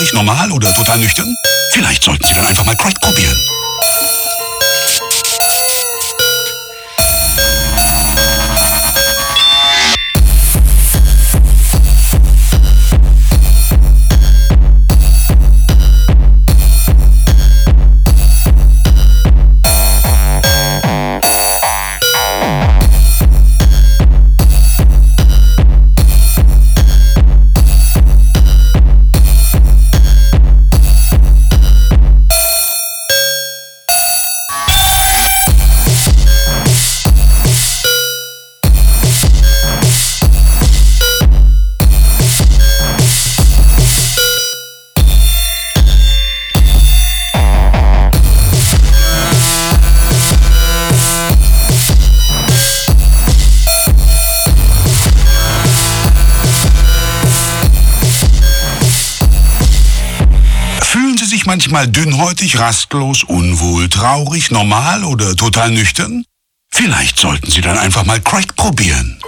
traurig, normal oder total nüchtern? Vielleicht sollten Sie dann einfach mal Crack probieren. Manchmal dünnhäutig, rastlos, unwohl, traurig, normal oder total nüchtern? Vielleicht sollten Sie dann einfach mal Crack probieren.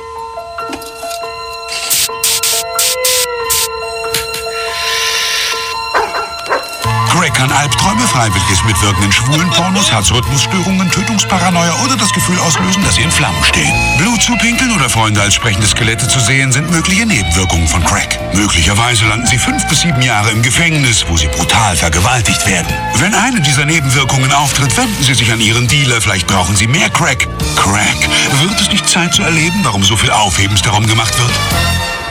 Kann Albträume, freiwilliges Mitwirken in schwulen Pornos, Herzrhythmusstörungen, Tötungsparanoia oder das Gefühl auslösen, dass sie in Flammen stehen. Blut zu pinkeln oder Freunde als sprechende Skelette zu sehen, sind mögliche Nebenwirkungen von Crack. Möglicherweise landen sie fünf bis sieben Jahre im Gefängnis, wo sie brutal vergewaltigt werden. Wenn eine dieser Nebenwirkungen auftritt, wenden Sie sich an Ihren Dealer. Vielleicht brauchen Sie mehr Crack. Crack. Wird es nicht Zeit zu erleben, warum so viel Aufhebens darum gemacht wird?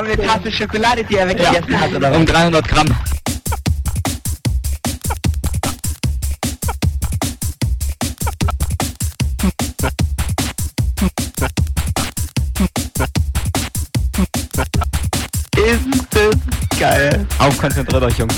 Um eine Tasse Schokolade, die er weggegessen hat, oder? Um 300 Gramm. Ist das geil. Auf, konzentriert euch, Jungs.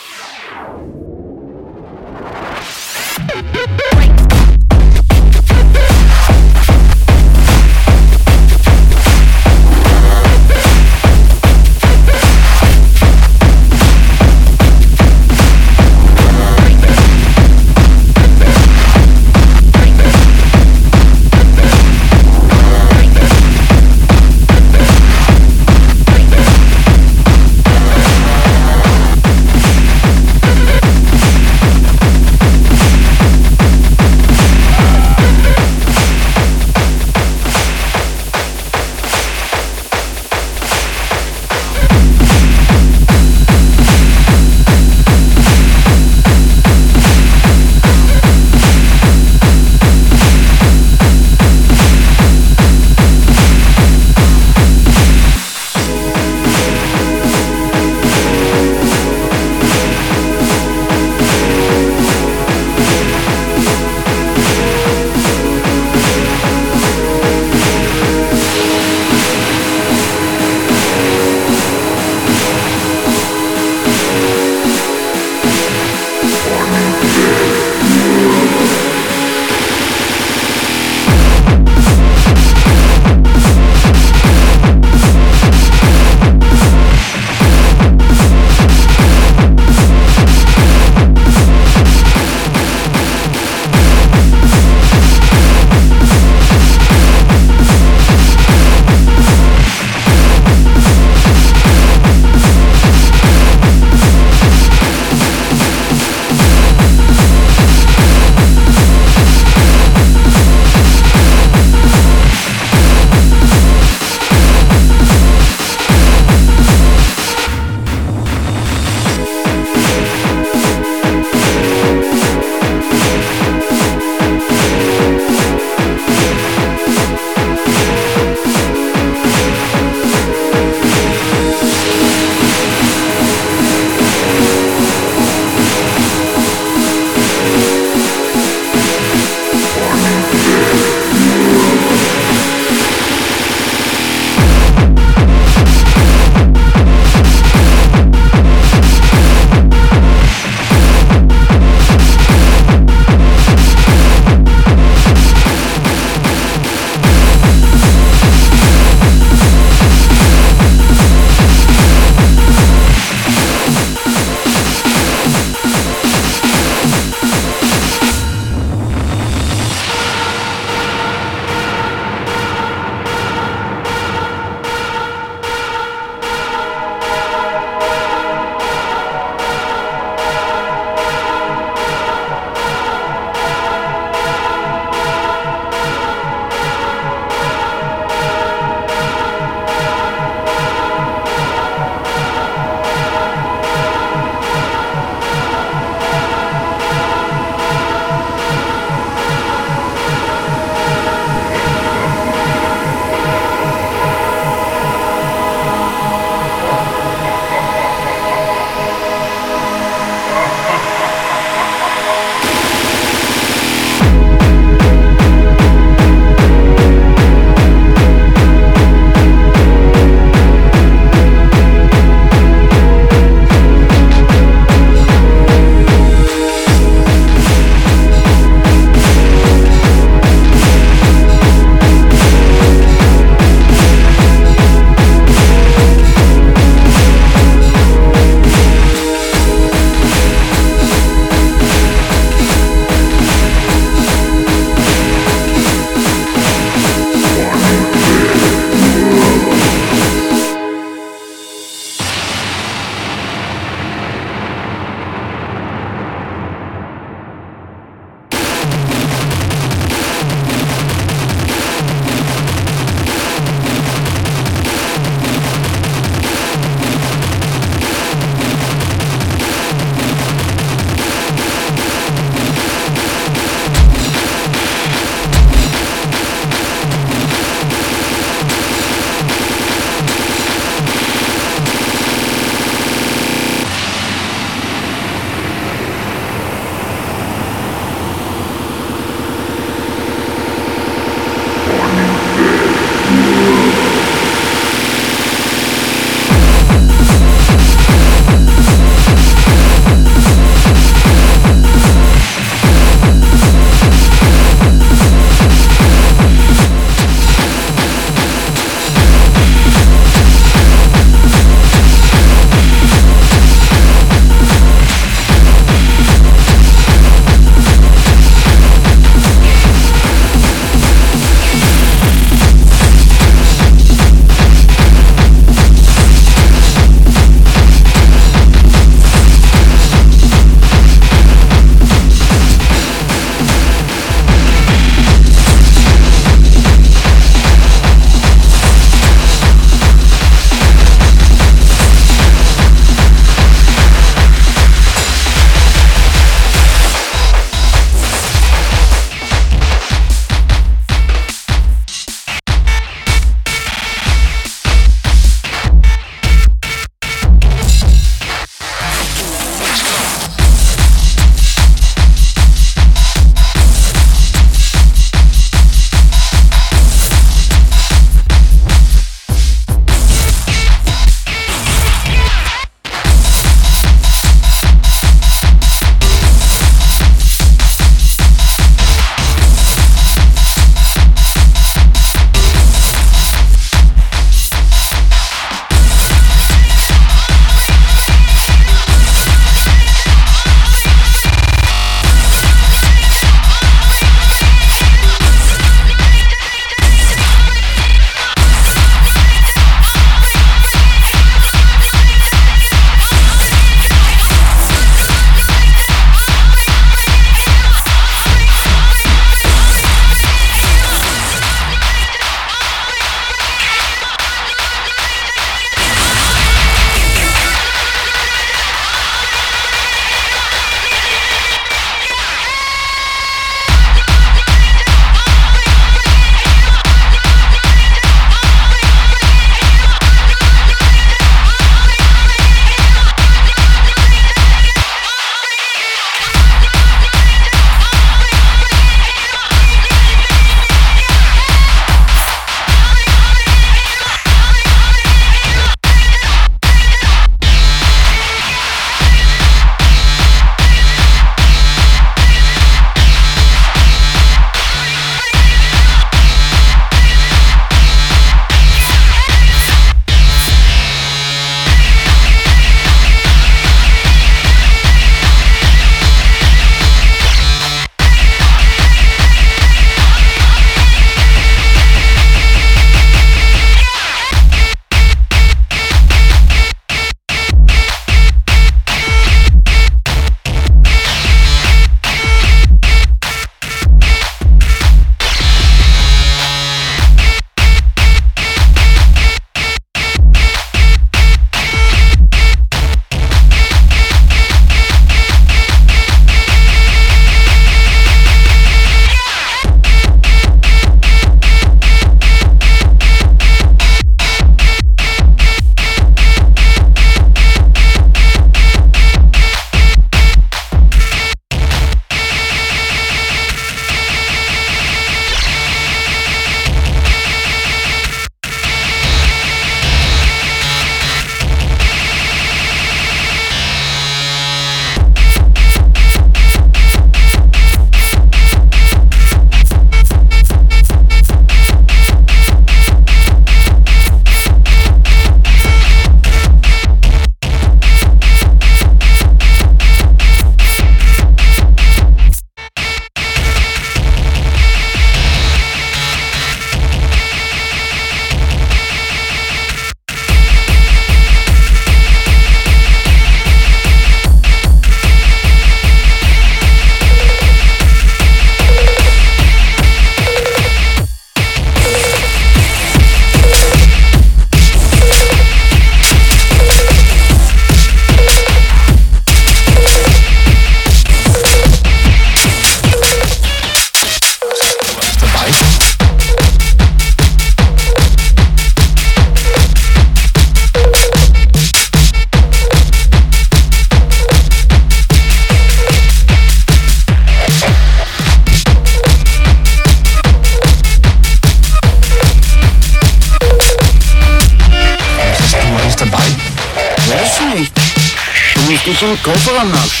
Du musst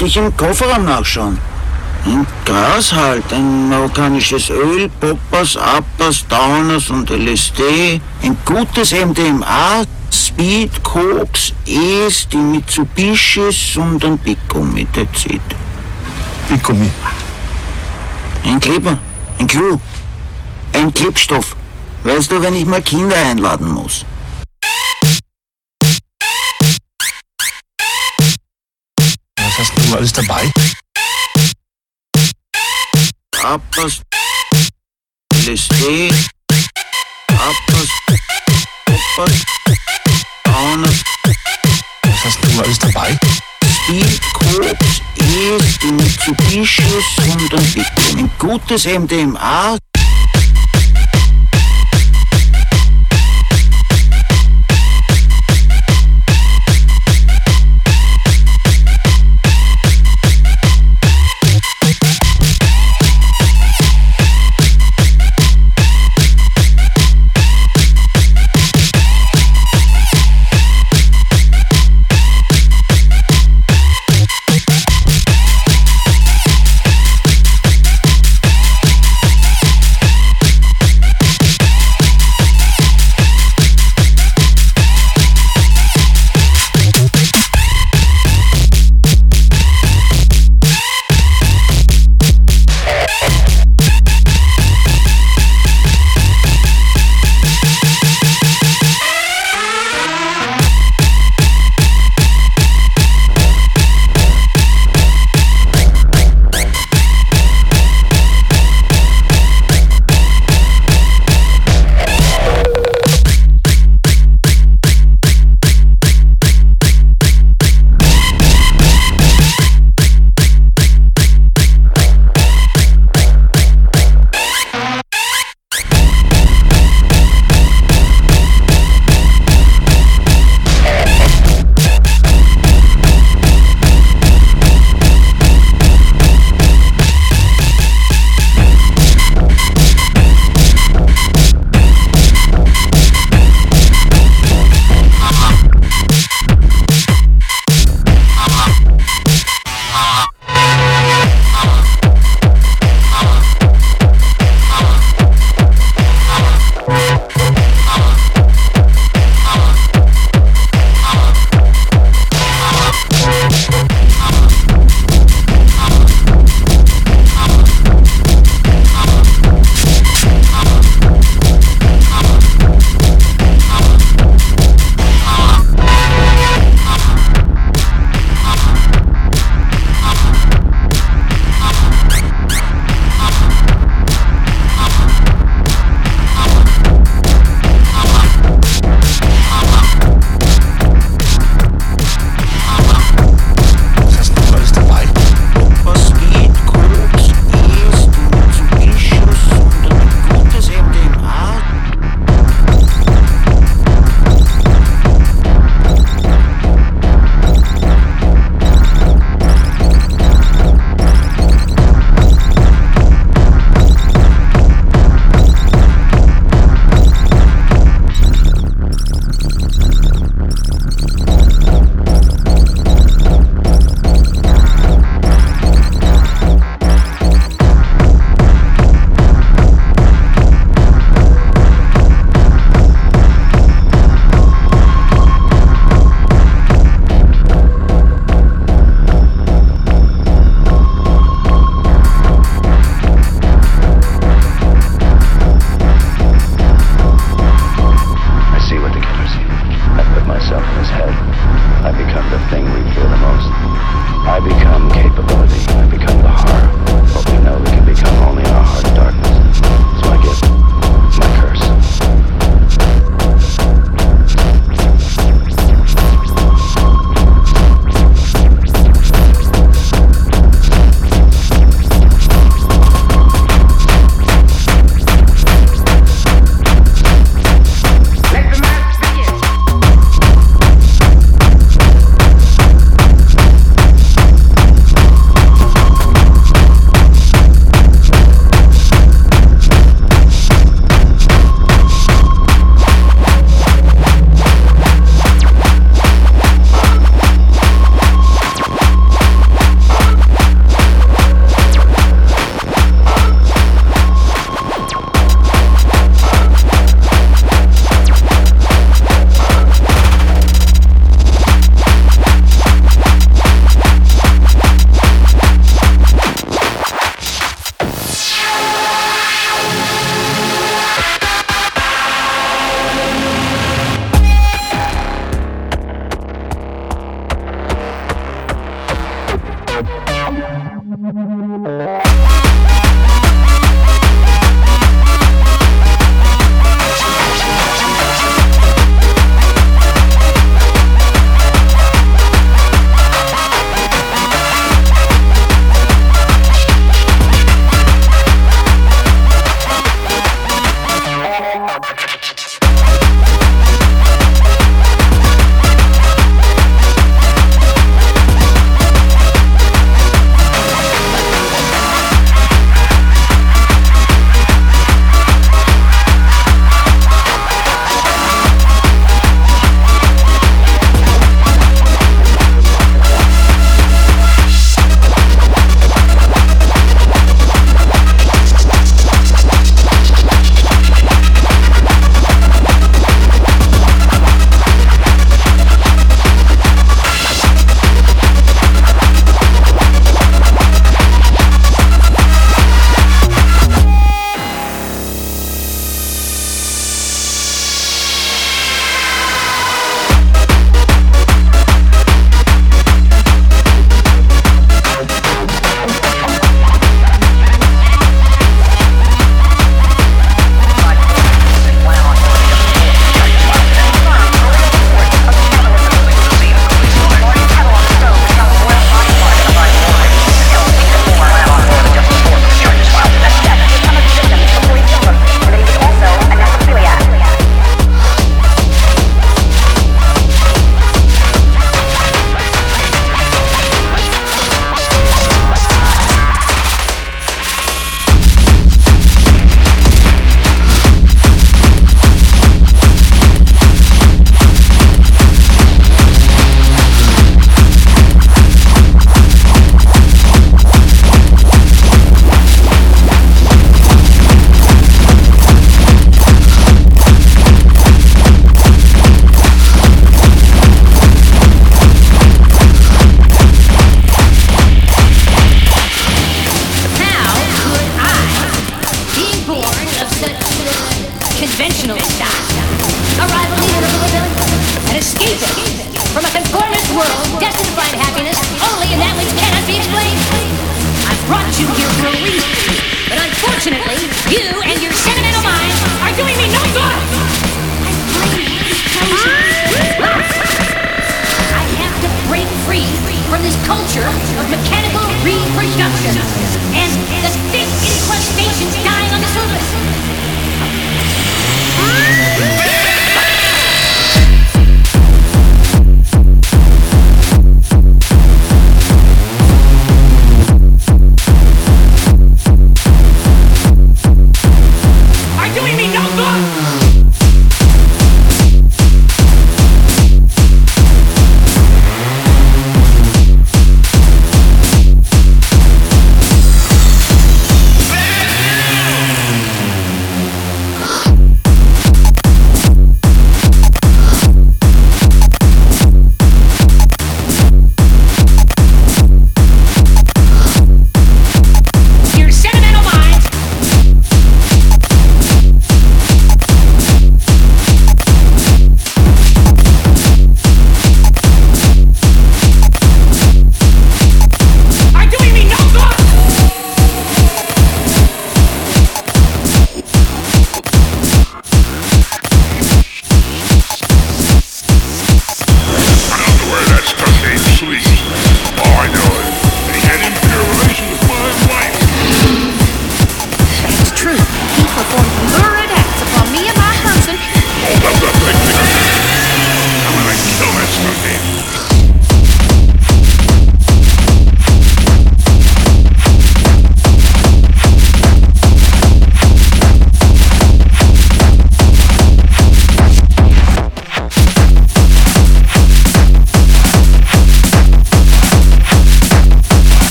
Dich im Kofferraum nachschauen. Ein Gras halt, ein marokkanisches Öl, Poppers, Appers, Downers und LSD, ein gutes MDMA, Speed, Koks, Es, die Mitsubishis und ein Piccum that's it. Pikumi. Ein Kleber, ein Clou, ein Klebstoff. Weißt du, wenn ich mal Kinder einladen muss. Alles dabei? Appers, LSD, Appers, Poppers, Downers, Was hast du alles dabei? Speed, Koks, die Mitsubishis und ein. Ein gutes MDMA,